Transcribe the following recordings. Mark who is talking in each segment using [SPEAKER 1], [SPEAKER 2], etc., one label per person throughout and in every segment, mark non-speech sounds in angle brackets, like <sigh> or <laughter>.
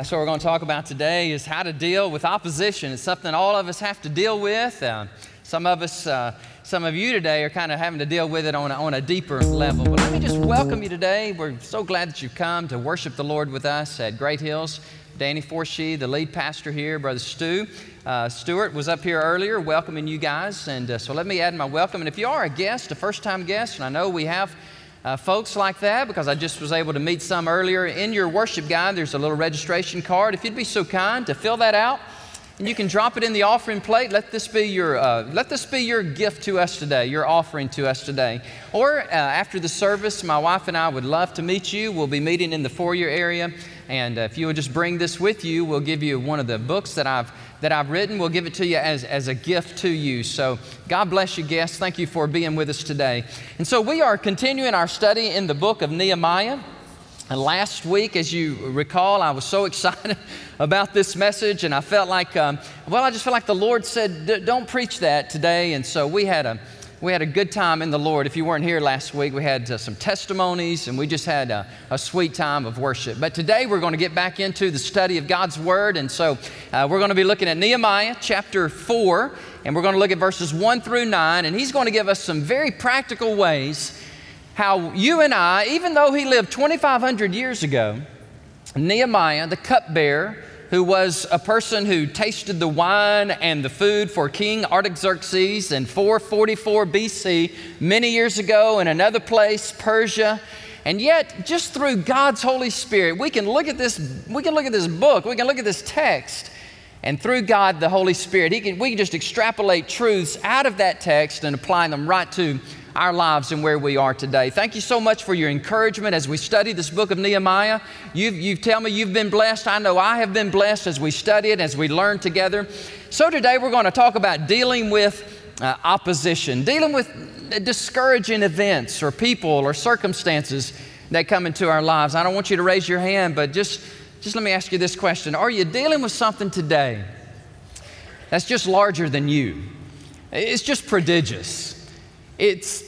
[SPEAKER 1] That's what we're going to talk about today is how to deal with opposition. It's something all of us have to deal with. Uh, some of us, uh, some of you today are kind of having to deal with it on a, on a deeper level. But let me just welcome you today. We're so glad that you've come to worship the Lord with us at Great Hills. Danny Forshee, the lead pastor here, Brother Stu. Uh, Stewart was up here earlier welcoming you guys. And uh, so let me add my welcome. And if you are a guest, a first time guest, and I know we have uh, folks like that because I just was able to meet some earlier. In your worship guide, there's a little registration card. If you'd be so kind to fill that out, and you can drop it in the offering plate. Let this be your uh, let this be your gift to us today, your offering to us today. Or uh, after the service, my wife and I would love to meet you. We'll be meeting in the foyer area, and uh, if you would just bring this with you, we'll give you one of the books that I've that I've written. We'll give it to you as, as a gift to you. So, God bless you, guests. Thank you for being with us today. And so, we are continuing our study in the book of Nehemiah. And last week, as you recall, I was so <laughs> excited about this message, and I felt like, um, well, I just felt like the Lord said, don't preach that today. And so we had a we had a good time in the Lord. If you weren't here last week, we had uh, some testimonies and we just had a, a, sweet time of worship. But today we're going to get back into the study of God's Word. And so uh, we're going to be looking at Nehemiah chapter 4, and we're going to look at verses 1 through 9. And he's going to give us some very practical ways how you and I, even though he lived 2,500 years ago, Nehemiah, the cupbearer, who was a person who tasted the wine and the food for King Artaxerxes in 444 BC, many years ago in another place, Persia. And yet, just through God's Holy Spirit, we can look at this, we can look at this book, we can look at this text, and through God, the Holy Spirit, he can, we can just extrapolate truths out of that text and apply them right to our lives and where we are today. Thank you so much for your encouragement as we study this book of Nehemiah. You, you tell me you've been blessed. I know I have been blessed as we study it, as we learn together. So today we're going to talk about dealing with uh, opposition, dealing with discouraging events or people or circumstances that come into our lives. I don't want you to raise your hand, but just, just let me ask you this question Are you dealing with something today that's just larger than you? It's just prodigious. It's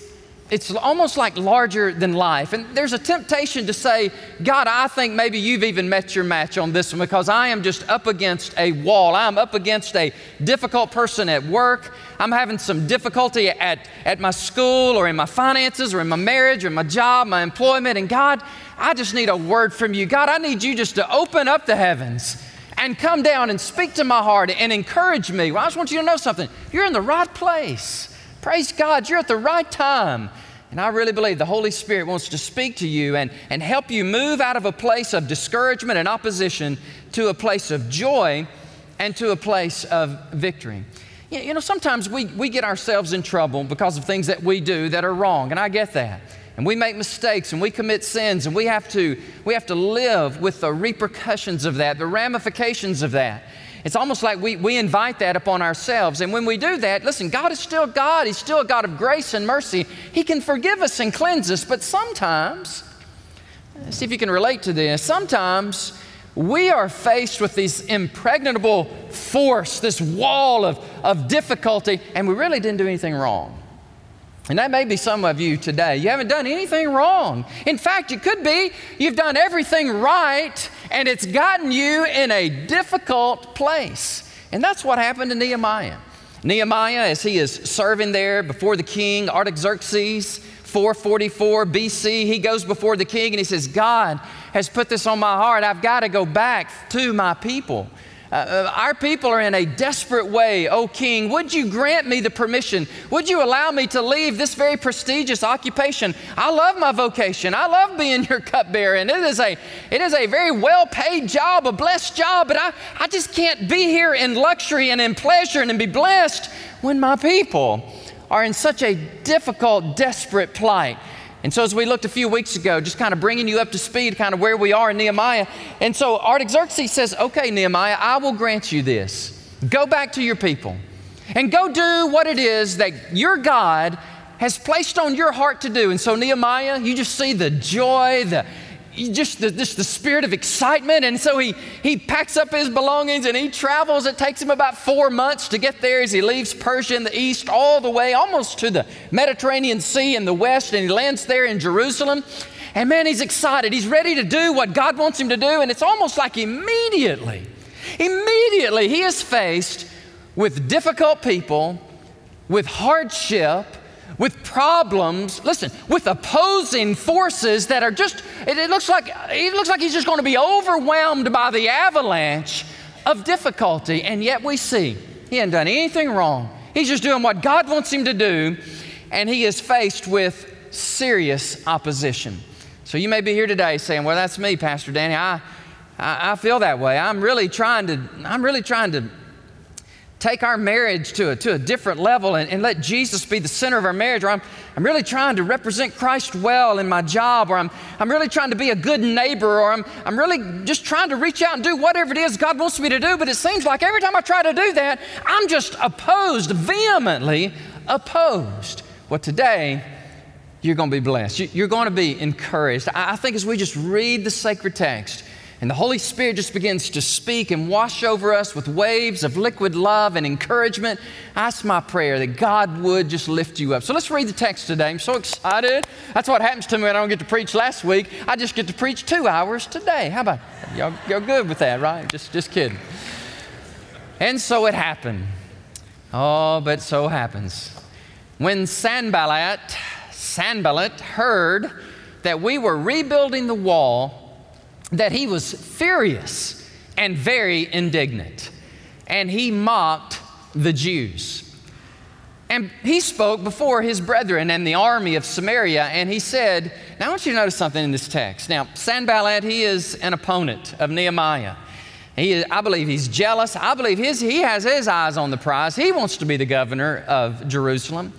[SPEAKER 1] it's almost like larger than life. And there's a temptation to say, God, I think maybe you've even met your match on this one because I am just up against a wall. I'm up against a difficult person at work. I'm having some difficulty at, at my school or in my finances or in my marriage or my job, my employment. And God, I just need a word from you. God, I need you just to open up the heavens and come down and speak to my heart and encourage me. Well, I just want you to know something. You're in the right place. Praise God, you're at the right time. And I really believe the Holy Spirit wants to speak to you and, and help you move out of a place of discouragement and opposition to a place of joy and to a place of victory. You know, sometimes we, we get ourselves in trouble because of things that we do that are wrong, and I get that. And we make mistakes and we commit sins, and we have to, we have to live with the repercussions of that, the ramifications of that. It's almost like we, we invite that upon ourselves. And when we do that, listen, God is still God. He's still a God of grace and mercy. He can forgive us and cleanse us. But sometimes, see if you can relate to this, sometimes we are faced with this impregnable force, this wall of, of difficulty, and we really didn't do anything wrong. And that may be some of you today. You haven't done anything wrong. In fact, you could be you've done everything right and it's gotten you in a difficult place. And that's what happened to Nehemiah. Nehemiah, as he is serving there before the king, Artaxerxes, 444 BC, he goes before the king and he says, God has put this on my heart. I've got to go back to my people. Uh, uh, our people are in a desperate way. O king, would you grant me the permission? Would you allow me to leave this very prestigious occupation? I love my vocation. I love being <laughs> your cupbearer, and it is a, it is a very well paid job, a blessed job, but I, I just can't be here in luxury and in pleasure and be blessed when my people are in such a difficult, desperate plight. And so, as we looked a few weeks ago, just kind of bringing you up to speed, kind of where we are in Nehemiah. And so, Artaxerxes says, Okay, Nehemiah, I will grant you this. Go back to your people and go do what it is that your God has placed on your heart to do. And so, Nehemiah, you just see the joy, the just the, just the spirit of excitement. And so he, he packs up his belongings and he travels. It takes him about four months to get there as he leaves Persia in the east all the way almost to the Mediterranean Sea in the west. And he lands there in Jerusalem. And man, he's excited. He's ready to do what God wants him to do. And it's almost like immediately, immediately he is faced with difficult people, with hardship, with problems, listen, with opposing forces that are just, it, it, looks like, it looks like he's just going to be overwhelmed by the avalanche of difficulty. And yet we see he hasn't done anything wrong. He's just doing what God wants him to do, and he is faced with serious opposition. So you may be here today saying, Well, that's me, Pastor Danny. I, I feel that way. I'm really trying to, I'm really trying to take our marriage to a, to a different level and, and let Jesus be the center of our marriage, or I'm, I'm really trying to represent Christ well in my job, or I'm, I'm really trying to be a good neighbor, or I'm, I'm really just trying to reach out and do whatever it is God wants me to do. But it seems like every time I try to do that, I'm just opposed, vehemently opposed. Well, today, you're going to be blessed. You're going to be encouraged. I think as we just read the sacred text, and the Holy Spirit just begins to speak and wash over us with waves of liquid love and encouragement. That's my prayer that God would just lift you up. So let's read the text today. I'm so excited. That's what happens to me when I don't get to preach last week. I just get to preach two hours today. How about y'all? Y'all good with that, right? Just, just kidding. And so it happened. Oh, but so happens. When Sanballat, Sanballat heard that we were rebuilding the wall, that he was furious and very indignant, and he mocked the Jews. And he spoke before his brethren and the army of Samaria, and he said, Now I want you to notice something in this text. Now, Sanballat, he is an opponent of Nehemiah. He is, I believe he's jealous. I believe his, he has his eyes on the prize. He wants to be the governor of Jerusalem.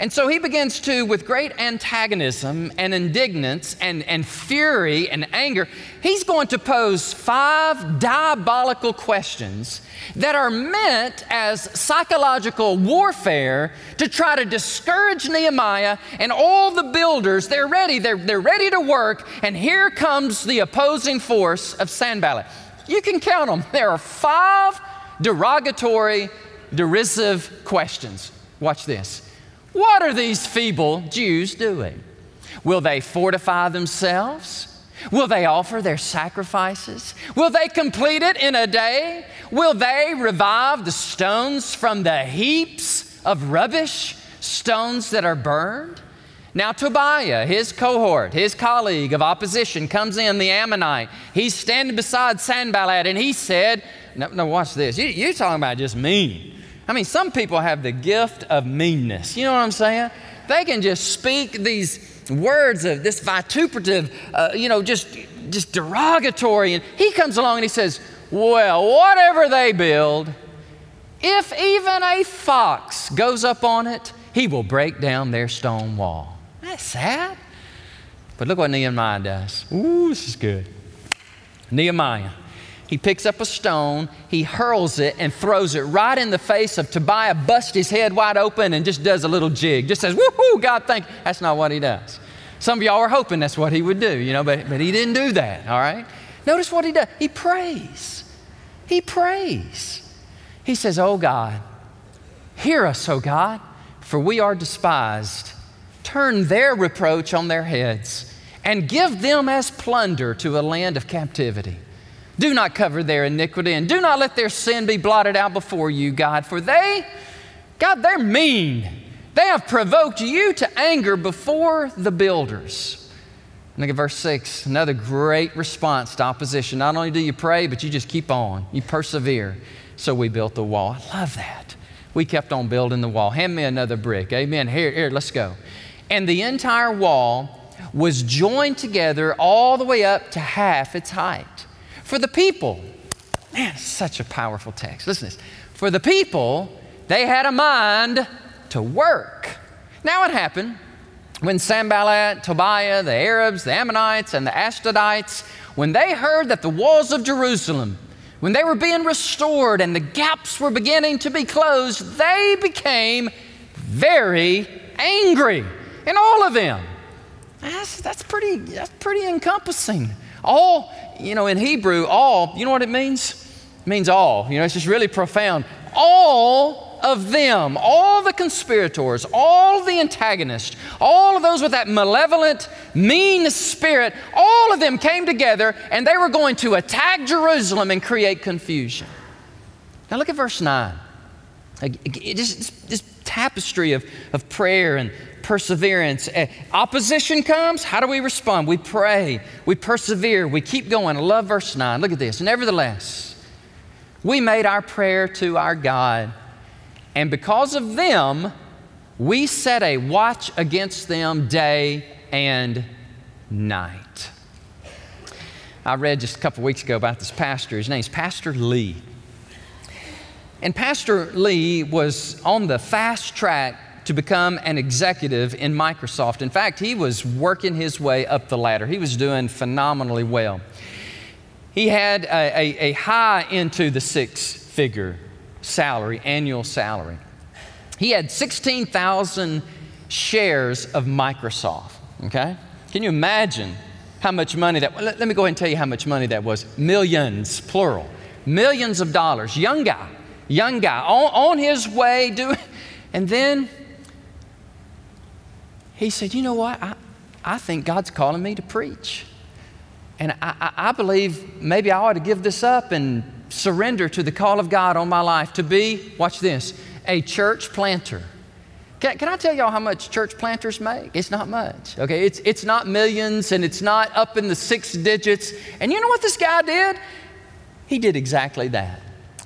[SPEAKER 1] And so he begins to, with great antagonism and indignance and, and fury and anger, he's going to pose five diabolical questions that are meant as psychological warfare to try to discourage Nehemiah and all the builders. They're ready, they're, they're ready to work, and here comes the opposing force of Sanballat. You can count them. There are five derogatory, derisive questions. Watch this. What are these feeble Jews doing? Will they fortify themselves? Will they offer their sacrifices? Will they complete it in a day? Will they revive the stones from the heaps of rubbish, stones that are burned? Now, Tobiah, his cohort, his colleague of opposition, comes in, the Ammonite. He's standing beside Sanballat, and he said, No, no watch this. You, you're talking about just mean. I mean, some people have the gift of meanness. You know what I'm saying? They can just speak these words of this vituperative, uh, you know, just, just derogatory. And he comes along and he says, Well, whatever they build, if even a fox goes up on it, he will break down their stone wall. That's sad. But look what Nehemiah does. Ooh, this is good. Nehemiah he picks up a stone, he hurls it, and throws it right in the face of Tobiah, busts his head wide open, and just does a little jig. Just says, Woohoo, God, thank you. That's not what he does. Some of y'all are hoping that's what he would do, you know, but, but he didn't do that, all right? Notice what he does. He prays. He prays. He says, Oh God, hear us, O God, for we are despised. Turn their reproach on their heads and give them as plunder to a land of captivity. Do not cover their iniquity and do not let their sin be blotted out before you, God, for they, God, they're mean. They have provoked you to anger before the builders. Look at verse 6, another great response to opposition. Not only do you pray, but you just keep on, you persevere. So we built the wall. I love that. We kept on building the wall. Hand me another brick. Amen. Here, here, let's go. And the entire wall was joined together all the way up to half its height for the people. Man, such a powerful text. Listen to this. For the people, they had a mind to work. Now, what happened when Sanballat, Tobiah, the Arabs, the Ammonites, and the Ashdodites, when they heard that the walls of Jerusalem, when they were being restored and the gaps were beginning to be closed, they became very angry. And all of them. That's, that's, pretty, that's pretty encompassing. All, you know, in Hebrew, all, you know what it means? It means all. You know, it's just really profound. All of them, all the conspirators, all the antagonists, all of those with that malevolent, mean spirit, all of them came together and they were going to attack Jerusalem and create confusion. Now look at verse 9. This, this tapestry of, of prayer and perseverance. Eh, opposition comes, how do we respond? We pray, we persevere, we keep going. I love verse 9. Look at this. Nevertheless, we made our prayer to our God, and because of them, we set a watch against them day and night. I read just a couple weeks ago about this pastor. His name's Pastor Lee. And Pastor Lee was on the fast track to become an executive in Microsoft. In fact, he was working his way up the ladder, he was doing phenomenally well. He had a, a, a high into the six figure salary, annual salary. He had 16,000 shares of Microsoft, okay? Can you imagine how much money that let, let me go ahead and tell you how much money that was. Millions, plural. Millions of dollars. Young guy, young guy, on, on his way doing, and then he said, You know what? I, I think God's calling me to preach. And I, I, believe maybe I ought to give this up and surrender to the call of God on my life to be, watch this, a church planter. Can, can, I tell y'all how much church planters make? It's not much. Okay, it's, it's not millions and it's not up in the six digits. And you know what this guy did? He did exactly that.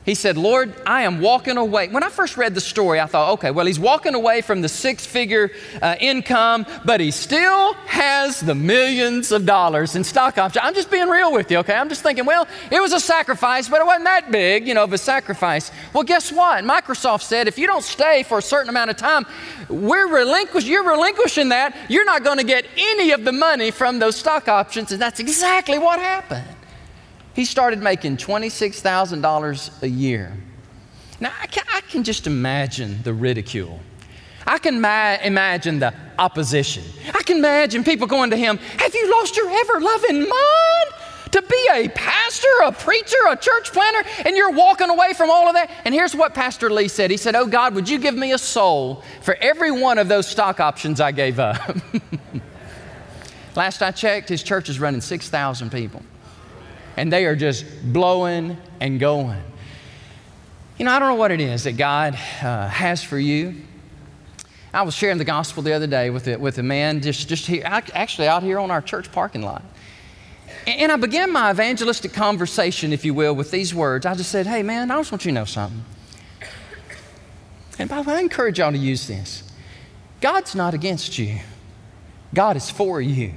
[SPEAKER 1] He said, Lord, I am walking away. When I first read the story, I thought, okay, well, he's walking away from the six figure uh, income, but he still has the millions of dollars in stock options. I'm just being real with you, okay? I'm just thinking, well, it was a sacrifice, but it wasn't that big, you know, of a sacrifice. Well, guess what? Microsoft said if you don't stay for a certain amount of time, we're relinquish- you're relinquishing that. You're not going to get any of the money from those stock options. And that's exactly what happened he started making $26,000 a year. Now, I can, I can, just imagine the ridicule. I can ma- imagine the opposition. I can imagine people going to him, Have you lost your ever loving mind? To be a pastor, a preacher, a church planter, and you're walking away from all of that. And here's what Pastor Lee said He said, Oh God, would you give me a soul for every one of those stock options I gave up? <laughs> Last I checked, his church is running 6,000 people and they are just blowing and going. You know, I don't know what it is that God uh, has for you. I was sharing the gospel the other day with a, with a man just, just here, actually out here on our church parking lot. And I began my evangelistic conversation, if you will, with these words. I just said, Hey, man, I just want you to know something. And by the way, I encourage y'all to use this God's not against you, God is for you.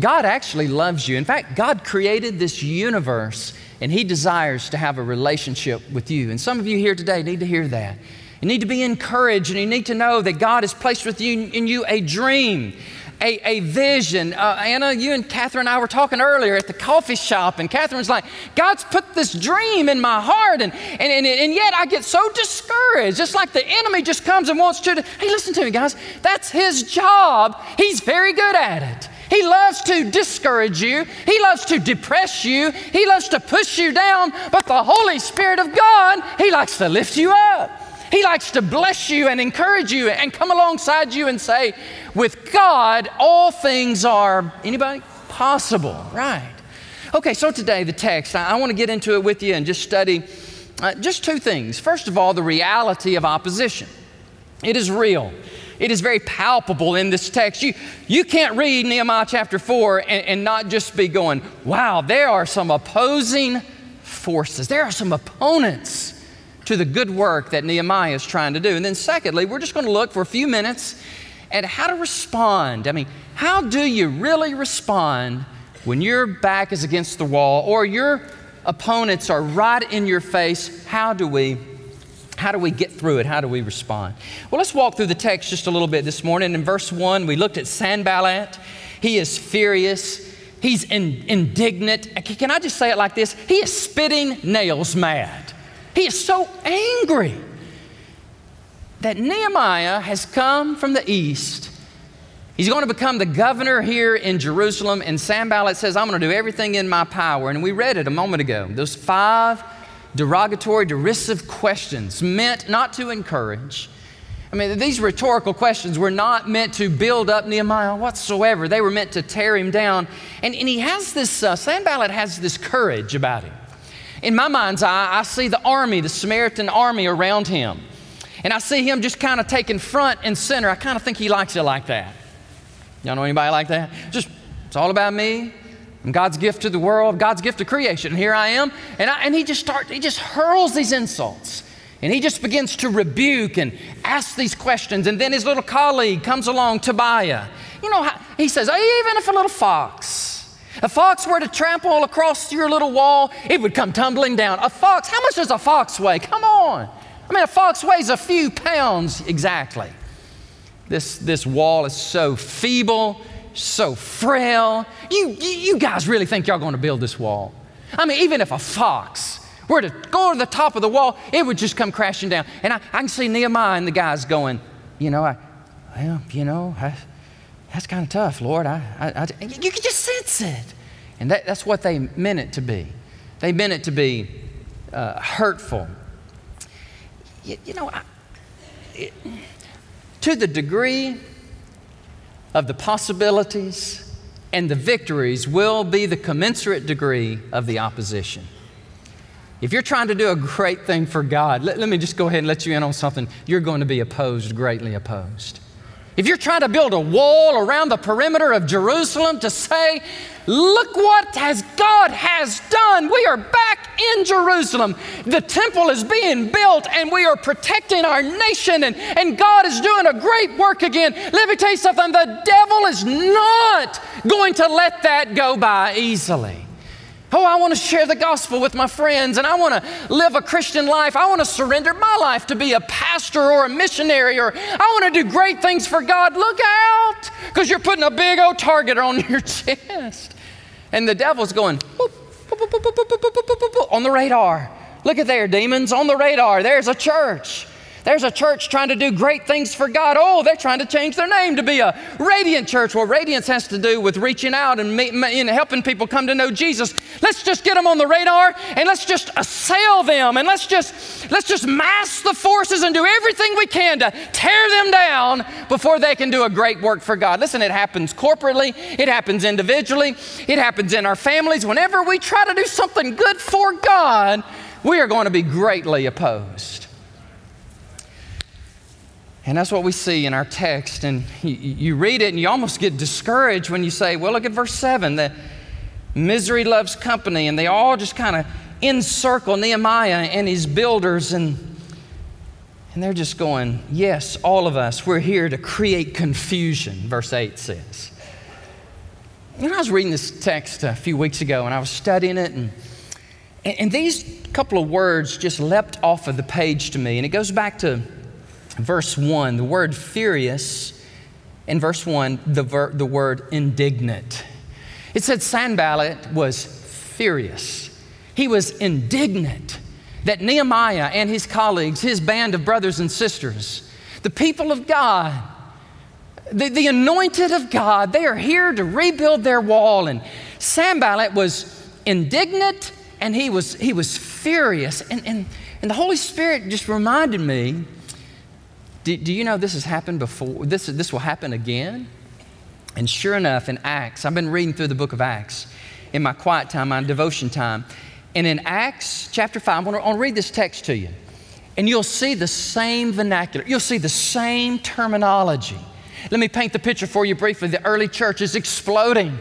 [SPEAKER 1] God actually loves you. In fact, God created this universe and He desires to have a relationship with you. And some of you here today need to hear that. You need to be encouraged and you need to know that God has placed with you, in you a dream, a, a vision. Uh, Anna, you and Catherine and I were talking earlier at the coffee shop, and Catherine's like, God's put this dream in my heart, and, and, and, and yet I get so discouraged. Just like the enemy just comes and wants to. Hey, listen to me, guys. That's his job. He's very good at it. He loves to discourage you. He loves to depress you. He loves to push you down. But the Holy Spirit of God, He likes to lift you up. He likes to bless you and encourage you and come alongside you and say, with God, all things are, anybody? Possible, right? Okay, so today the text, I, I want to get into it with you and just study uh, just two things. First of all, the reality of opposition. It is real. It is very palpable in this text. You, you can't read Nehemiah chapter 4 and, and not just be going, wow, there are some opposing forces. There are some opponents to the good work that Nehemiah is trying to do. And then, secondly, we're just going to look for a few minutes at how to respond. I mean, how do you really respond when your back is against the wall or your opponents are right in your face? How do we how do we get through it? How do we respond? Well, let's walk through the text just a little bit this morning. In verse 1, we looked at Sanballat. He is furious. He's in, indignant. Can I just say it like this? He is spitting nails mad. He is so angry that Nehemiah has come from the east. He's going to become the governor here in Jerusalem. And Sanballat says, I'm going to do everything in my power. And we read it a moment ago. Those five derogatory, derisive questions meant not to encourage. I mean, these rhetorical questions were not meant to build up Nehemiah whatsoever. They were meant to tear him down. And, and he has this, uh, Sanballat has this courage about him. In my mind's eye, I see the army, the Samaritan army around him. And I see him just kind of taking front and center. I kind of think he likes it like that. Y'all know anybody like that? Just, it's all about me. I'm God's gift to the world, God's gift to creation. Here I am. And, I, and he just starts, he just hurls these insults. And he just begins to rebuke and ask these questions. And then his little colleague comes along, Tobiah. You know, he says, even if a little fox, a fox were to trample across your little wall, it would come tumbling down. A fox, how much does a fox weigh? Come on. I mean, a fox weighs a few pounds exactly. This, this wall is so feeble, so frail. You, you guys really think y'all going to build this wall? I mean, even if a fox were to go to the top of the wall, it would just come crashing down. And I, I can see Nehemiah and the guys going, you know, I, well, you know, I, that's kind of tough, Lord. I, I, I, you can just sense it. And that, that's what they meant it to be. They meant it to be uh, hurtful. You, you know, it, to the degree of the possibilities and the victories will be the commensurate degree of the opposition. If you're trying to do a great thing for God, let, let, me just go ahead and let you in on something. You're going to be opposed, greatly opposed. If you're trying to build a wall around the perimeter of Jerusalem to say, look what has God has done. We are back in Jerusalem. The temple is being built and we are protecting our nation and, and God is doing a great work again. Let me tell you something. The devil is not going to let that go by easily. Oh, I want to share the gospel with my friends and I want to live a Christian life. I want to surrender my life to be a pastor or a missionary or I want to do great things for God. Look out because you're putting a big old target on your chest. And the devil's going on the radar. Look at there, demons on the radar. There's a church. There's a church trying to do great things for God. Oh, they're trying to change their name to be a radiant church. Well, radiance has to do with reaching out and, and helping people come to know Jesus. Let's just get them on the radar and let's just assail them and let's just let's just mass the forces and do everything we can to tear them down before they can do a great work for God. Listen, it happens corporately, it happens individually, it happens in our families. Whenever we try to do something good for God, we are going to be greatly opposed. And that's what we see in our text. And you, read it and you almost get discouraged when you say, well, look at verse 7 that misery loves company. And they all just kind of encircle Nehemiah and his builders. And, and they're just going, yes, all of us, we're here to create confusion, verse 8 says. You know, I was reading this text a few weeks ago and I was studying it. And, and these couple of words just leapt off of the page to me. And it goes back to verse 1, the word furious, in verse 1, the, ver- the word indignant. It said Sanballat was furious. He was indignant that Nehemiah and his colleagues, his band of brothers and sisters, the people of God, the, the anointed of God, they are here to rebuild their wall. And Sanballat was indignant and he was, he was furious. And, and, and the Holy Spirit just reminded me do, do you know this has happened before? This, this will happen again? And sure enough, in Acts, I've been reading through the book of Acts in my quiet time, my devotion time. And in Acts chapter 5, I want to read this text to you. And you'll see the same vernacular, you'll see the same terminology. Let me paint the picture for you briefly. The early church is exploding.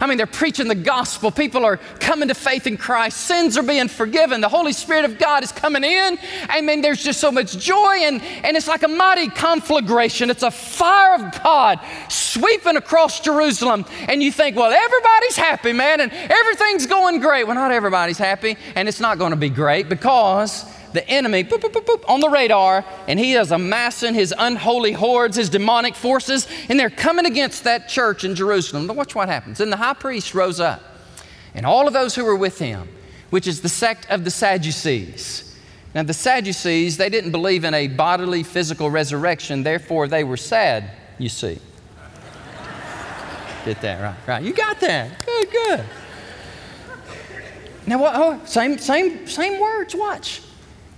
[SPEAKER 1] I mean, they're preaching the gospel. People are coming to faith in Christ. Sins are being forgiven. The Holy Spirit of God is coming in. I mean, there's just so much joy, and, and it's like a mighty conflagration. It's a fire of God sweeping across Jerusalem. And you think, well, everybody's happy, man, and everything's going great. Well, not everybody's happy, and it's not going to be great because the enemy boop, boop, boop, on the radar, and he is amassing his unholy hordes, his demonic forces, and they're coming against that church in Jerusalem. But watch what happens. And the high priest rose up, and all of those who were with him, which is the sect of the Sadducees. Now, the Sadducees, they didn't believe in a bodily physical resurrection, therefore, they were sad, you see. <laughs> Get that right, right. You got that. Good, good. Now, what, oh, same, same, same words, watch.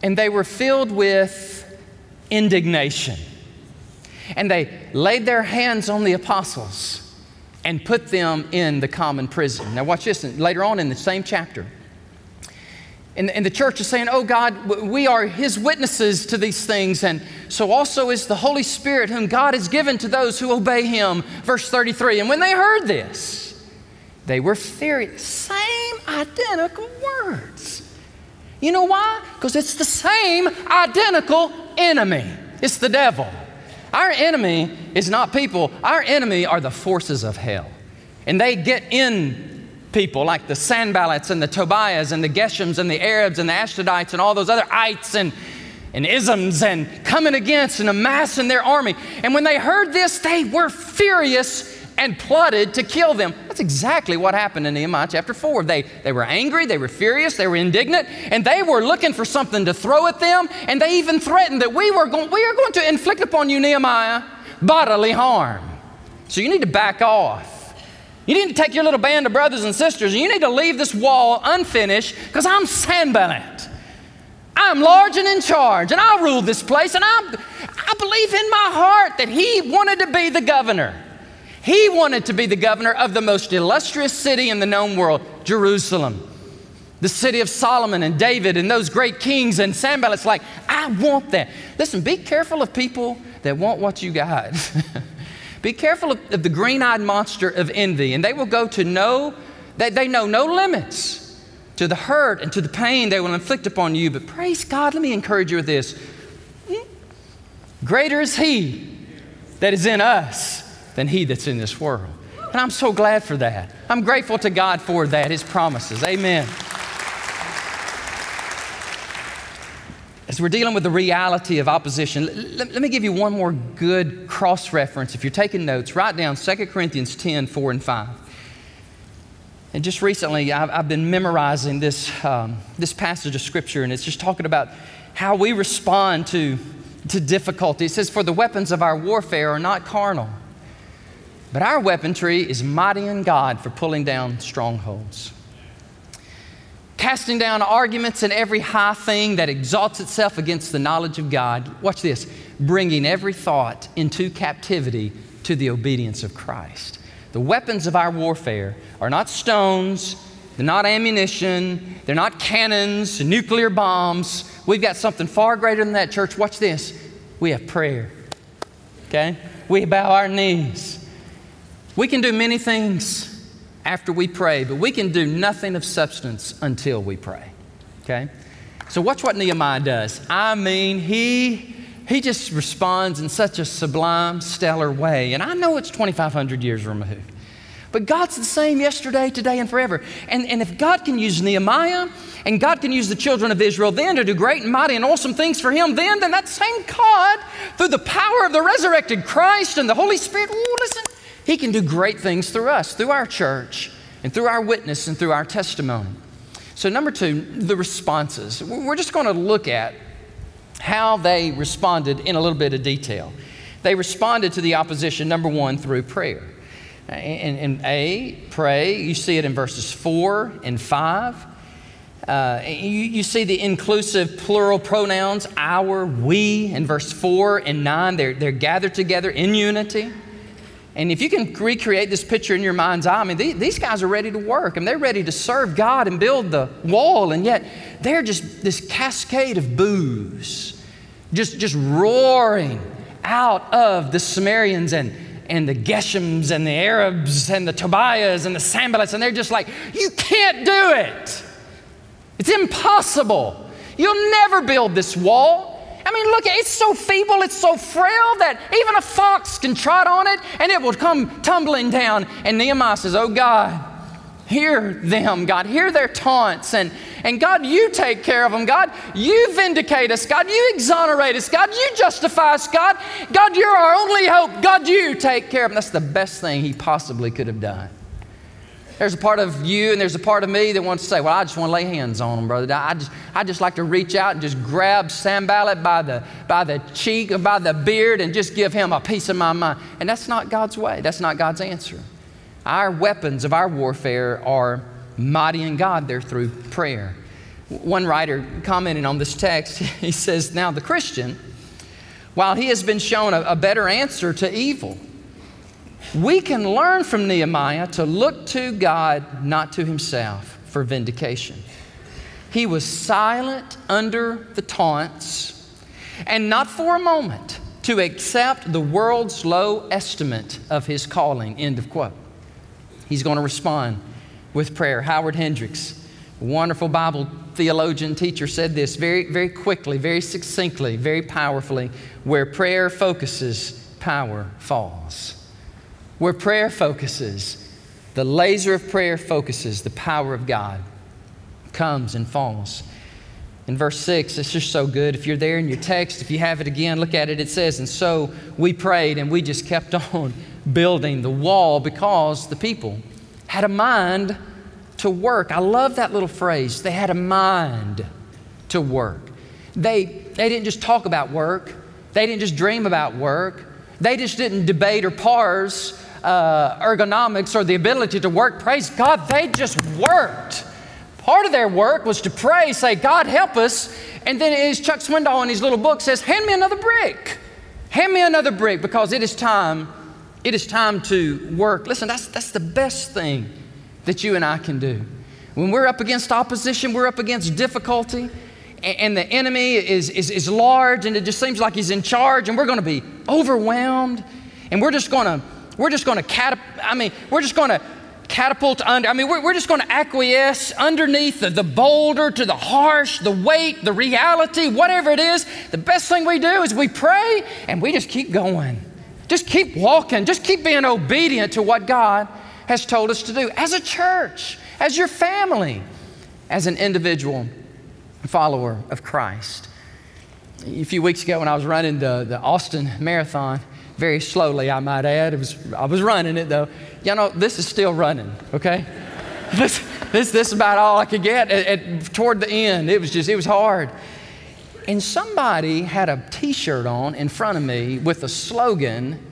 [SPEAKER 1] And they were filled with indignation. And they laid their hands on the apostles and put them in the common prison. Now, watch this later on in the same chapter. And, and, the church is saying, Oh God, we are His witnesses to these things, and so also is the Holy Spirit, whom God has given to those who obey Him. Verse 33. And when they heard this, they were furious. Same identical words. You know why? Because it's the same identical enemy. It's the devil. Our enemy is not people, our enemy are the forces of hell. And they get in people like the Sanballats and the Tobiahs and the Geshems and the Arabs and the Ashdodites and all those other ites and, and isms and coming against and amassing their army. And when they heard this, they were furious and plotted to kill them. That's exactly what happened in Nehemiah chapter 4. They, they were angry, they were furious, they were indignant, and they were looking for something to throw at them, and they even threatened that we, were going, we are going to inflict upon you, Nehemiah, bodily harm. So you need to back off. You need to take your little band of brothers and sisters, and you need to leave this wall unfinished because I'm Sanballat. I'm large and in charge, and I'll rule this place, and i I believe in my heart that he wanted to be the governor. He wanted to be the governor of the most illustrious city in the known world, Jerusalem. The city of Solomon and David and those great kings and Sanballat's like, I want that. Listen, be careful of people that want what you got. <laughs> be careful of, of the green eyed monster of envy, and they will go to no, they, they know no limits to the hurt and to the pain they will inflict upon you. But praise God, let me encourage you with this. Hmm? Greater is He that is in us than he that's in this world. And I'm so glad for that. I'm grateful to God for that, his promises. Amen. As we're dealing with the reality of opposition, let, let me give you one more good cross reference. If you're taking notes, write down 2 Corinthians 10 4 and 5. And just recently, I've, I've been memorizing this, um, this passage of Scripture, and it's just talking about how we respond to, to difficulty. It says, For the weapons of our warfare are not carnal but our weaponry is mighty in God for pulling down strongholds. Casting down arguments and every high thing that exalts itself against the knowledge of God. Watch this bringing every thought into captivity to the obedience of Christ. The weapons of our warfare are not stones, they're not ammunition, they're not cannons, nuclear bombs. We've got something far greater than that, church. Watch this. We have prayer. Okay? We bow our knees. We can do many things after we pray, but we can do nothing of substance until we pray. Okay? So watch what Nehemiah does. I mean, he he just responds in such a sublime, stellar way. And I know it's 2,500 years removed. But God's the same yesterday, today, and forever. And, and if God can use Nehemiah and God can use the children of Israel then to do great and mighty and awesome things for Him, then, then that same God, through the power of the resurrected Christ and the Holy Spirit, ooh, listen, he can do great things through us, through our church, and through our witness and through our testimony. So, number two, the responses. We're just going to look at how they responded in a little bit of detail. They responded to the opposition, number one, through prayer. And, and A, pray, you see it in verses four and five. Uh, you, you, see the inclusive plural pronouns, our, we, in verse 4 and 9. They're, they're gathered together in unity. And if you can recreate this picture in your mind's eye, I mean, these guys are ready to work and they're ready to serve God and build the wall, and yet they're just this cascade of boos, just, just roaring out of the Sumerians and, and the Geshems and the Arabs and the Tobiahs and the Sanballats, and they're just like, You can't do it. It's impossible. You'll never build this wall. I mean, look, it's so feeble, it's so frail that even a fox can trot on it and it will come tumbling down. And Nehemiah says, Oh God, hear them, God, hear their taunts. And, and God, you take care of them. God, you vindicate us. God, you exonerate us. God, you justify us. God, God, you're our only hope. God, you take care of them. That's the best thing he possibly could have done. There's a part of you and there's a part of me that wants to say, well, I just want to lay hands on them, brother. I just, I just like to reach out and just grab Sanballat by the, by the cheek or by the beard and just give him a piece of my mind. And that's not God's way. That's not God's answer. Our weapons of our warfare are mighty in God they're through prayer. One writer commented on this text, <laughs> he says, Now the Christian, while he has been shown a, a better answer to evil, we can learn from Nehemiah to look to God, not to himself, for vindication. He was silent under the taunts, and not for a moment to accept the world's low estimate of his calling. End of quote. He's going to respond with prayer. Howard Hendricks, wonderful Bible theologian teacher, said this very, very quickly, very succinctly, very powerfully where prayer focuses, power falls. Where prayer focuses, the laser of prayer focuses, the power of God comes and falls. In verse 6, it's just so good. If you're there in your text, if you have it again, look at it. It says, And so we prayed and we just kept <laughs> on building the wall because the people had a mind to work. I love that little phrase. They had a mind to work. They, they didn't just talk about work, they didn't just dream about work, they just didn't debate or parse uh, ergonomics or the ability to work. Praise God, they just worked. Part of their work was to pray, say, God, help us. And then as Chuck Swindoll in his little book says, hand me another brick. Hand me another brick because it is time, it is time to work. Listen, that's, that's the best thing that you and I can do. When we're up against opposition, we're up against difficulty, and the enemy is, is, is large and it just seems like he's in charge, and we're going to be overwhelmed, and we're just going to, we're just going to catap- I mean, we're just going to catapult under. I mean, we're, we're just going to acquiesce underneath the, the boulder to the harsh, the weight, the reality, whatever it is. The best thing we do is we pray and we just keep going. Just keep walking. Just keep being obedient to what God has told us to do as a church, as your family, as an individual follower of Christ. A few weeks ago, when I was running the, the Austin Marathon, very slowly, I might add. It was, I was running it though. You know, this is still running, okay? <laughs> this, this, this is about all I could get at, at, toward the end. It was just, it was hard. And somebody had a t shirt on in front of me with a slogan,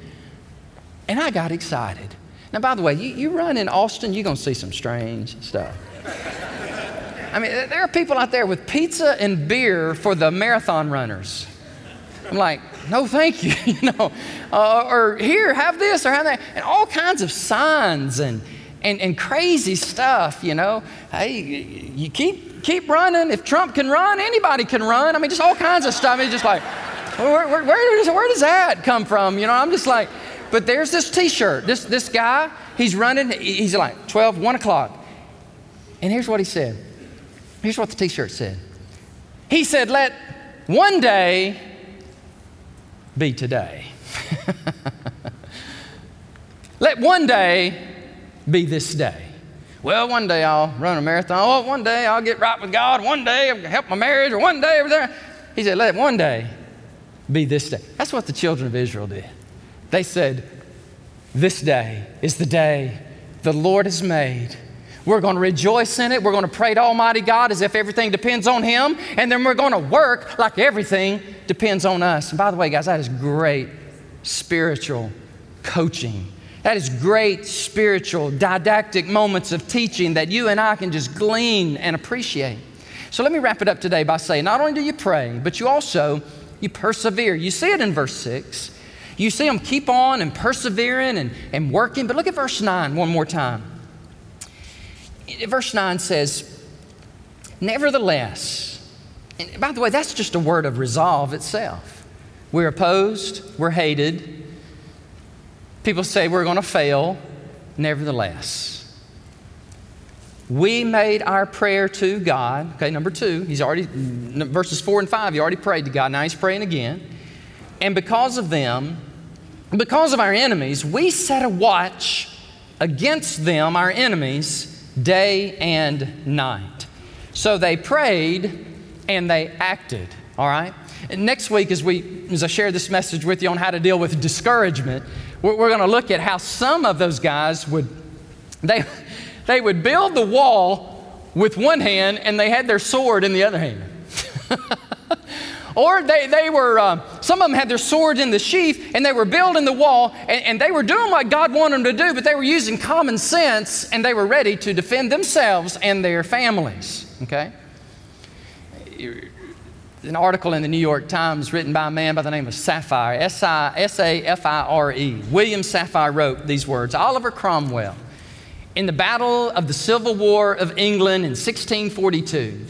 [SPEAKER 1] and I got excited. Now, by the way, you, you run in Austin, you're going to see some strange stuff. I mean, there are people out there with pizza and beer for the marathon runners. I'm like, no, thank you, <laughs> you know, uh, or here, have this or have that, and all kinds of signs and, and, and crazy stuff, you know. Hey, you keep, keep running. If Trump can run, anybody can run. I mean, just all kinds of stuff. I mean, just like, where, where, where, does, where does that come from? You know, I'm just like, but there's this t shirt. This, this guy, he's running, he's like 12, 1 o'clock. And here's what he said. Here's what the t shirt said. He said, Let one day be today. Let one day be this day. Well, one day I'll run a marathon. Oh, one day I'll get right with God. One day I'll help my marriage, or one day over there. He said, Let one day be this day. That's what the children of Israel did. They said, This day is the day the Lord has made. We're going to rejoice in it. We're going to pray to Almighty God as if everything depends on Him. And then we're going to work like everything depends on us. And by the way, guys, that is great spiritual coaching. That is great spiritual, didactic moments of teaching that you and I can just glean and appreciate. So let me wrap it up today by saying not only do you pray, but you also you persevere. You see it in verse 6. You see them keep on and persevering and, and working. But look at verse 9 one more time verse 9 says, Nevertheless, and by the way, that's just a word of resolve itself. We're opposed, we're hated. People say we're going to fail. Nevertheless, we made our prayer to God. Okay, number two, he's already, verses four and five, he already prayed to God. Now he's praying again. And because of them, because of our enemies, we set a watch against them, our enemies, day and night. So they prayed and they acted, all right? And next week, as, we, as I share this message with you on how to deal with discouragement, we're, we're going to look at how some of those guys would, they, they would build the wall with one hand and they had their sword in the other hand. <laughs> Or they, they were, uh, some of them had their swords in the sheath and they were building the wall and, and they were doing what God wanted them to do, but they were using common sense and they were ready to defend themselves and their families. Okay? An article in the New York Times written by a man by the name of Safire, S A F I R E. William Safire wrote these words Oliver Cromwell, in the Battle of the Civil War of England in 1642,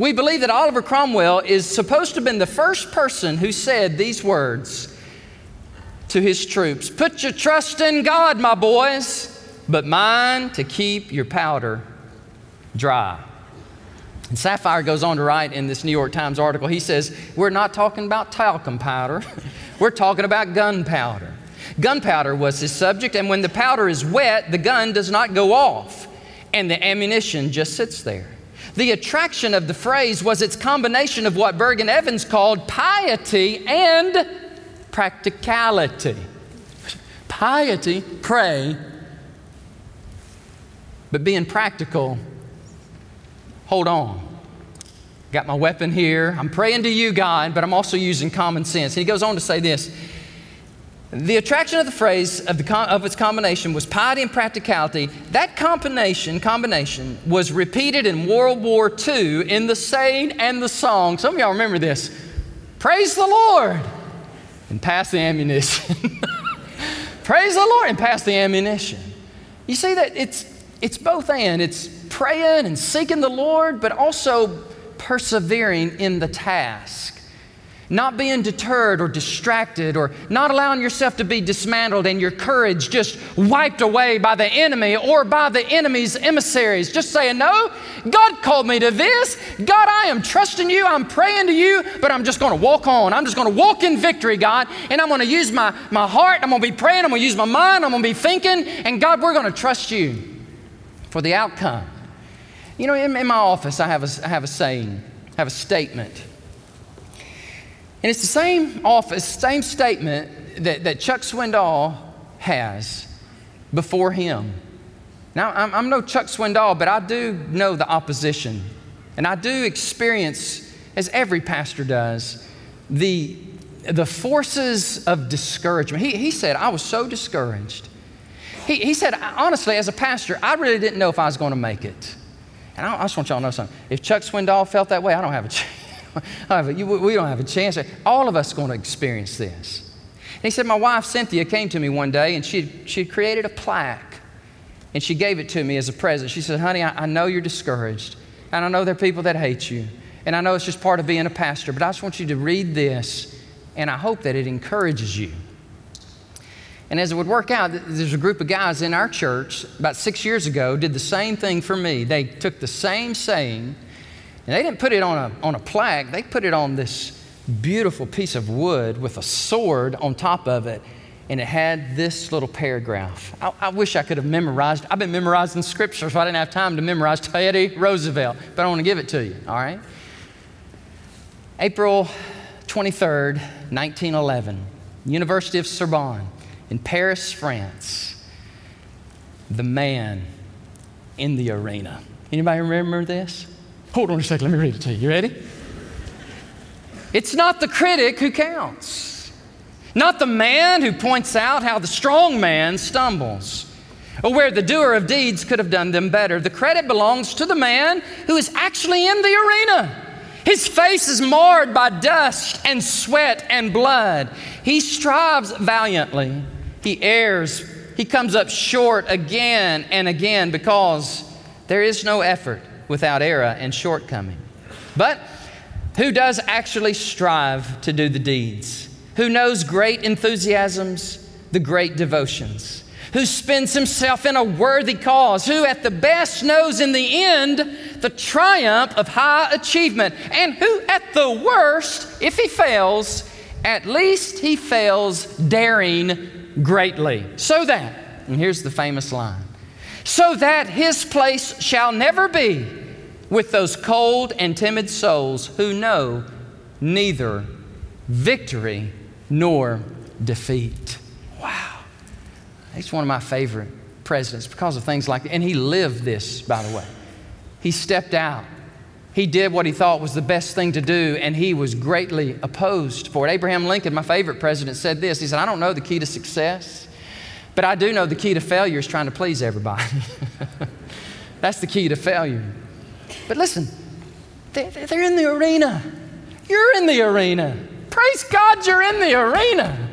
[SPEAKER 1] we believe that Oliver Cromwell is supposed to have been the first person who said these words to his troops Put your trust in God, my boys, but mind to keep your powder dry. And Safire goes on to write in this New York Times article, he says, We're not talking about talcum powder, <laughs> we're talking about gunpowder. Gunpowder was his subject, and when the powder is wet, the gun does not go off, and the ammunition just sits there. The attraction of the phrase was its combination of what Bergen Evans called piety and practicality. Piety, pray, but being practical, hold on. Got my weapon here. I'm praying to you, God, but I'm also using common sense. And he goes on to say this the attraction of the phrase of, the, of its combination was piety and practicality. That combination, combination was repeated in World War II in the saying and the song. Some of y'all remember this. Praise the Lord and pass the ammunition. <laughs> Praise the Lord and pass the ammunition. You see that it's it's both and. It's praying and seeking the Lord, but also persevering in the task not being deterred or distracted or not allowing yourself to be dismantled and your courage just wiped away by the enemy or by the enemy's emissaries. Just saying, No, God called me to this. God, I am trusting you. I'm praying to you, but I'm just going to walk on. I'm just going to walk in victory, God. And I'm going to use my, my heart. I'm going to be praying. I'm going to use my mind. I'm going to be thinking. And God, we're going to trust you for the outcome. You know, in, in my office, I have, a, I have a saying, I have a statement. And it's the same office, same statement that, that Chuck Swindoll has before him. Now, I'm, I'm no Chuck Swindoll, but I do know the opposition. And I do experience, as every pastor does, the, the forces of discouragement. He, he said, I was so discouraged. He, he said, honestly, as a pastor, I really didn't know if I was going to make it. And I, I just want y'all to know something. If Chuck Swindoll felt that way, I don't have a <laughs> chance. <laughs> we don't have a chance. All of us are going to experience this. And he said, My wife Cynthia came to me one day and she she created a plaque and she gave it to me as a present. She said, Honey, I, I know you're discouraged and I know there are people that hate you and I know it's just part of being a pastor, but I just want you to read this and I hope that it encourages you. And as it would work out, there's a group of guys in our church about six years ago did the same thing for me. They took the same saying and they didn't put it on a, on a plaque, they put it on this beautiful piece of wood with a sword on top of it. And it had this little paragraph. I, I wish I could have memorized. I've been memorizing scripture, so I didn't have time to memorize Teddy Roosevelt, but I want to give it to you, all right? April 23rd, 1911, University of Sorbonne in Paris, France. The man in the arena. Anybody remember this? Hold on a second, let me read it to you. You ready? It's not the critic who counts, not the man who points out how the strong man stumbles, or where the doer of deeds could have done them better. The credit belongs to the man who is actually in the arena. His face is marred by dust and sweat and blood. He strives valiantly. He errs. He comes up short again and again because there is no effort without error and shortcoming. But who does actually strive to do the deeds? Who knows great enthusiasms, the great devotions? Who spends himself in a worthy cause? Who, at the best, knows in the end the triumph of high achievement? And who, at the worst, if he fails, at least he fails daring greatly. So that, and here's the famous line so that his place shall never be with those cold and timid souls who know neither victory nor defeat. Wow. He's one of my favorite presidents because of things like that. And he lived this, by the way. He stepped out he did what he thought was the best thing to do, and he was greatly opposed for it. Abraham Lincoln, my favorite president, said this He said, I don't know the key to success, but I do know the key to failure is trying to please everybody. <laughs> That's the key to failure. But listen, they're in the arena. You're in the arena. Praise God, you're in the arena.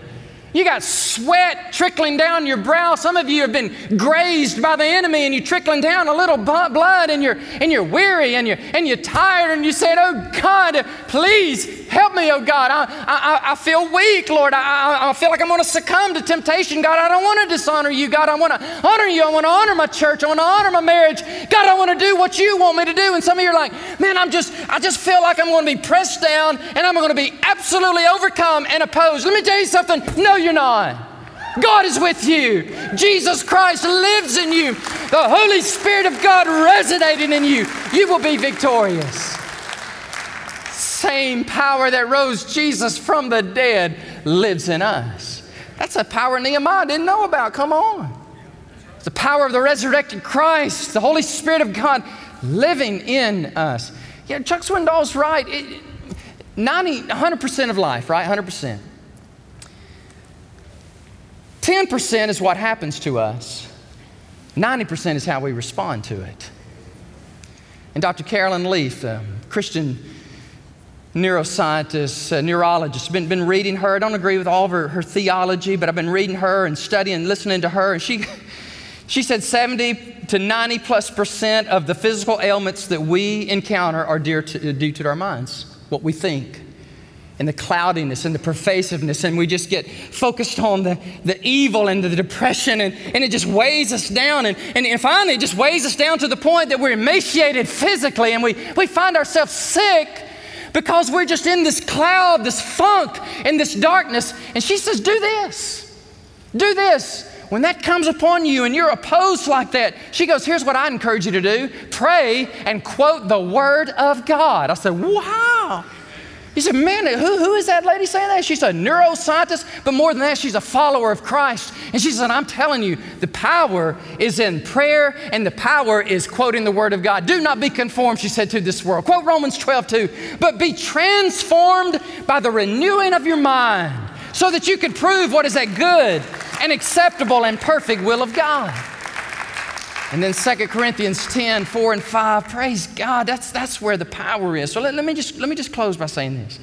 [SPEAKER 1] You got sweat trickling down your brow. Some of you have been grazed by the enemy and you're trickling down a little blood and you're, and you're weary and you're, and you're tired and you said, Oh God, please help me, oh God. I, I, I feel weak, Lord. I, I feel like I'm going to succumb to temptation. God, I don't want to dishonor you. God, I want to honor you. I want to honor my church. I want to honor my marriage. God, I want to do what you want me to do. And some of you are like, man, I'm just, I just feel like I'm going to be pressed down and I'm going to be absolutely overcome and opposed. Let me tell you something. No, you're not. God is with you. Jesus Christ lives in you. The Holy Spirit of God resonating in you. You will be victorious. Same power that rose Jesus from the dead lives in us. That's a power Nehemiah didn't know about. Come on. The power of the resurrected Christ, the Holy Spirit of God living in us. Yeah, Chuck Swindoll's right. It, 90, 100% of life, right? 100%. 10% is what happens to us, 90% is how we respond to it. And Dr. Caroline Leaf, Christian neuroscientist, a neurologist, been, been reading her. I don't agree with all of her, her theology, but I've been reading her and studying listening to her. And she, <laughs> she said 70 to 90 plus percent of the physical ailments that we encounter are due to, uh, due to our minds, what we think and the cloudiness and the pervasiveness, and we just get focused on the, the evil and the depression, and, and it just weighs us down. And, and, and finally, it just weighs us down to the point that we're emaciated physically, and we, we find ourselves sick because we're just in this cloud, this funk, in this darkness. And she says, Do this. Do this. When that comes upon you and you're opposed like that, she goes, Here's what I encourage you to do pray and quote the Word of God. I said, Wow. He said, Man, who, who is that lady saying that? She's a neuroscientist, but more than that, she's a follower of Christ. And she said, I'm telling you, the power is in prayer and the power is quoting the Word of God. Do not be conformed, she said, to this world. Quote Romans 12, 2. But be transformed by the renewing of your mind so that you can prove what is that good and acceptable and perfect will of God. And then 2 Corinthians 10, 4 and 5, praise God, that's, that's where the power is. So let, let, me just, let me just close by saying this.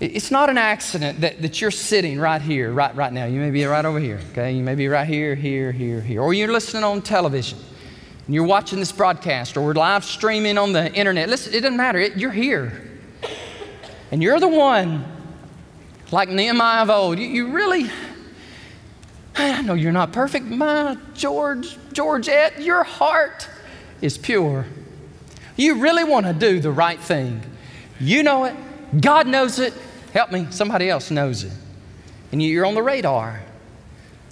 [SPEAKER 1] It's not an accident that, that you're sitting right here, right, right now. You may be right over here, okay? You may be right here, here, here, here. Or you're listening on television and you're watching this broadcast or we're live streaming on the internet. Listen, it doesn't matter. It, you're here. And you're the one, like Nehemiah of old. You, you really, I know you're not perfect. My George, Georgette, your heart is pure. You really want to do the right thing. You know it. God knows it. Help me, somebody else knows it. And you're on the radar.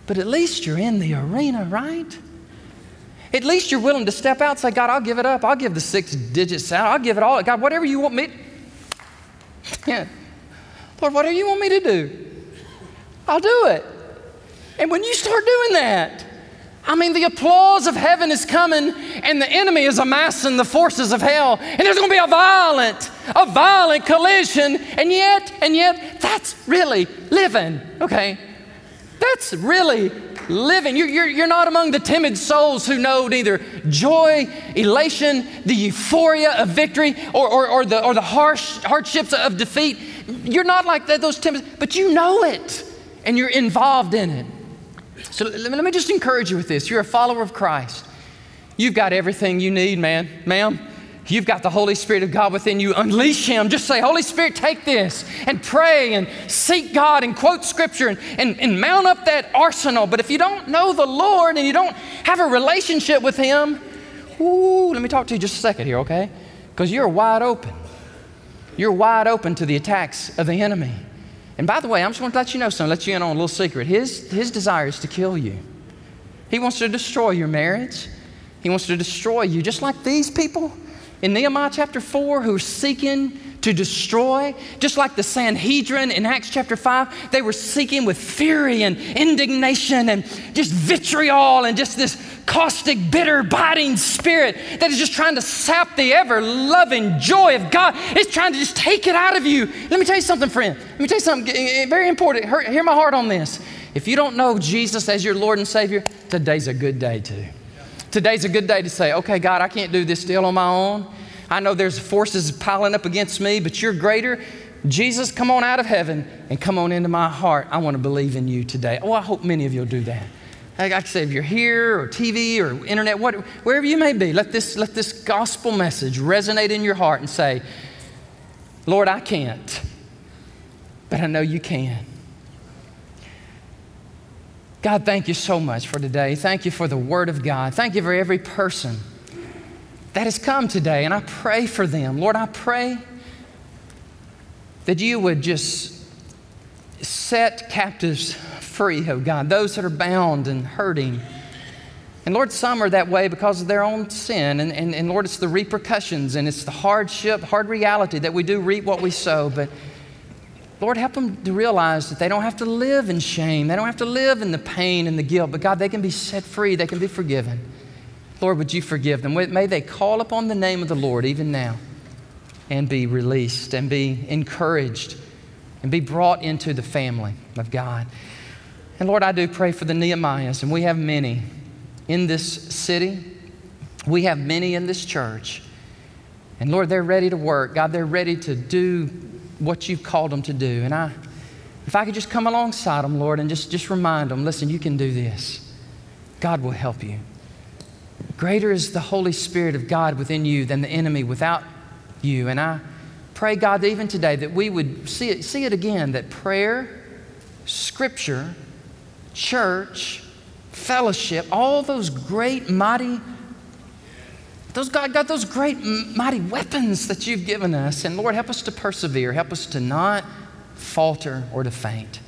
[SPEAKER 1] But at least you're in the arena, right? At least you're willing to step out and say, God, I'll give it up. I'll give the six digits out. I'll give it all. God, whatever you want me. <laughs> Yeah. Lord, whatever you want me to do, I'll do it. And when you start doing that, I mean, the applause of heaven is coming, and the enemy is amassing the forces of hell, and there's going to be a violent, a violent collision. And yet, and yet, that's really living, okay? That's really living. You're, you're, you're not among the timid souls who know neither joy, elation, the euphoria of victory, or, or, or the, or the harsh hardships of defeat. You're not like those timid, but you know it, and you're involved in it. So let me just encourage you with this. You're a follower of Christ. You've got everything you need, man, ma'am. You've got the Holy Spirit of God within you. Unleash Him. Just say, Holy Spirit, take this and pray and seek God and quote Scripture and, and, and mount up that arsenal. But if you don't know the Lord and you don't have a relationship with Him, ooh, let me talk to you just a second here, okay? Because you're wide open. You're wide open to the attacks of the enemy. And by the way, I'm just going to let you know something, let you in on a little secret. His, his desire is to kill you. He wants to destroy your marriage. He wants to destroy you, just like these people in Nehemiah chapter 4 who are seeking to destroy, just like the Sanhedrin in Acts chapter 5, they were seeking with fury and indignation and just vitriol and just this caustic, bitter, biting spirit that is just trying to sap the ever loving joy of God. It's trying to just take it out of you. Let me tell you something, friend. Let me tell you something very important. Hear my heart on this. If you don't know Jesus as your Lord and Savior, today's a good day too. Today's a good day to say, okay, God, I can't do this deal on my own. I know there's forces piling up against me, but you're greater. Jesus, come on out of heaven and come on into my heart. I want to believe in you today. Oh, I hope many of you will do that. Like I say, if you're here or TV or internet, what, wherever you may be, let this, let this gospel message resonate in your heart and say, Lord, I can't, but I know you can. God, thank you so much for today. Thank you for the Word of God. Thank you for every person that has come today, and I pray for them. Lord, I pray that you would just set captives free, oh God, those that are bound and hurting. And Lord, some are that way because of their own sin. And, and, and Lord, it's the repercussions and it's the hardship, hard reality that we do reap what we sow. But Lord, help them to realize that they don't have to live in shame. They don't have to live in the pain and the guilt. But God, they can be set free. They can be forgiven. Lord, would you forgive them? May they call upon the name of the Lord even now and be released and be encouraged and be brought into the family of God. And Lord, I do pray for the Nehemiahs, and we have many in this city. We have many in this church. And Lord, they're ready to work. God, they're ready to do what you've called them to do. And I, if I could just come alongside them, Lord, and just, just remind them listen, you can do this. God will help you. Greater is the Holy Spirit of God within you than the enemy without you. And I pray, God, even today that we would see it, see it again that prayer, scripture, church, fellowship, all those great, mighty, those God got those great, mighty weapons that you've given us. And Lord, help us to persevere. Help us to not falter or to faint.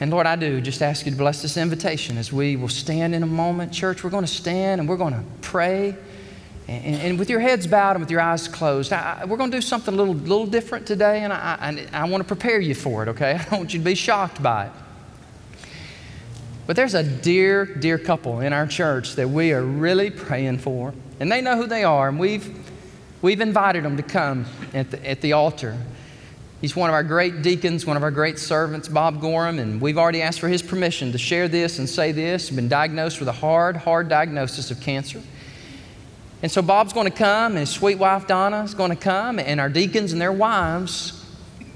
[SPEAKER 1] And Lord, I do just ask you to bless this invitation as we will stand in a moment. Church, we're going to stand and we're going to pray. And, and, with your heads bowed and with your eyes closed, I, we're going to do something a little, little different today, and I, I, I want to prepare you for it, okay? <laughs> I don't want you to be shocked by it. But there's a dear, dear couple in our church that we are really praying for. And they know who they are. And we've, we've invited them to come at the, at the altar. He's one of our great deacons, one of our great servants, Bob Gorham. And we've already asked for his permission to share this and say this. He's been diagnosed with a hard, hard diagnosis of cancer. And so Bob's going to come, and his sweet wife Donna is going to come, and our deacons and their wives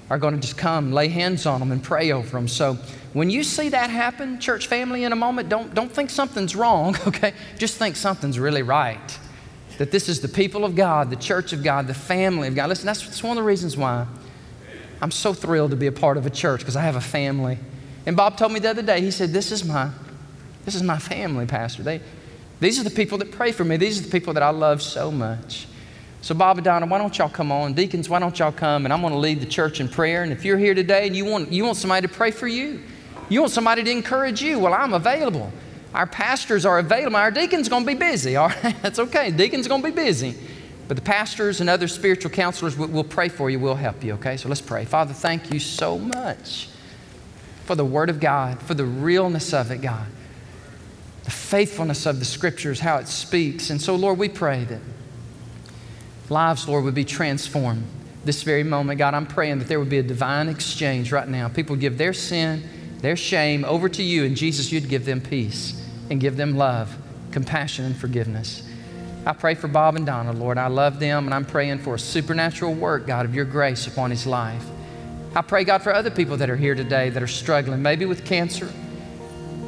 [SPEAKER 1] are going to just come, lay hands on them, and pray over them. So when you see that happen, church family, in a moment, don't, don't think something's wrong, <laughs> okay? Just think something's really right. That this is the people of God, the church of God, the family of God. Listen, that's, that's one of the reasons why I'm so thrilled to be a part of a church because I have a family. And Bob told me the other day, he said, This is my, this is my family, Pastor. They, these are the people that pray for me. These are the people that I love so much. So, Bob and Donna, why don't y'all come on? Deacons, why don't y'all come? And I'm going to lead the church in prayer. And if you're here today and you want, you want somebody to pray for you, you want somebody to encourage you? Well, I'm available. Our pastors are available. Our deacon's going to be busy, all right? <laughs> That's okay. Deacon's going to be busy. But the pastors and other spiritual counselors will, will pray for you, will help you, okay? So let's pray. Father, thank you so much for the Word of God, for the realness of it, God, the faithfulness of the Scriptures, how it speaks. And so, Lord, we pray that lives, Lord, would be transformed this very moment. God, I'm praying that there would be a divine exchange right now. People give their sin their shame over to you, and Jesus, you'd give them peace and give them love, compassion, and forgiveness. I pray for Bob and Donna, Lord. I love them, and I'm praying for a supernatural work, God, of your grace upon his life. I pray, God, for other people that are here today that are struggling, maybe with cancer,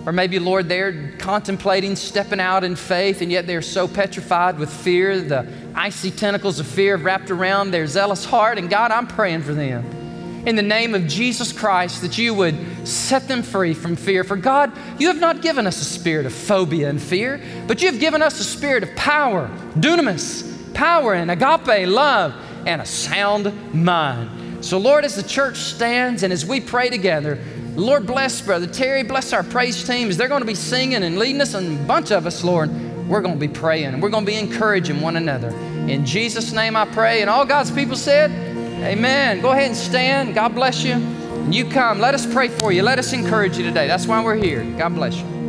[SPEAKER 1] or maybe, Lord, they're contemplating stepping out in faith, and yet they're so petrified with fear. The icy tentacles of fear wrapped around their zealous heart. And God, I'm praying for them in the name of Jesus Christ that you would set them free from fear. For God, you have not given us a spirit of phobia and fear, but you have given us a spirit of power, dunamis, power and agape, love, and a sound mind. So, Lord, as the church stands and as we pray together, Lord, bless Brother Terry, bless our praise team as they're going to be singing and leading us, and a bunch of us, Lord, we're going to be praying and we're going to be encouraging one another. In Jesus' name I pray. And all God's people said, Amen. Go ahead and stand. God bless you. And you come. Let us pray for you. Let us encourage you today. That's why we're here. God bless you.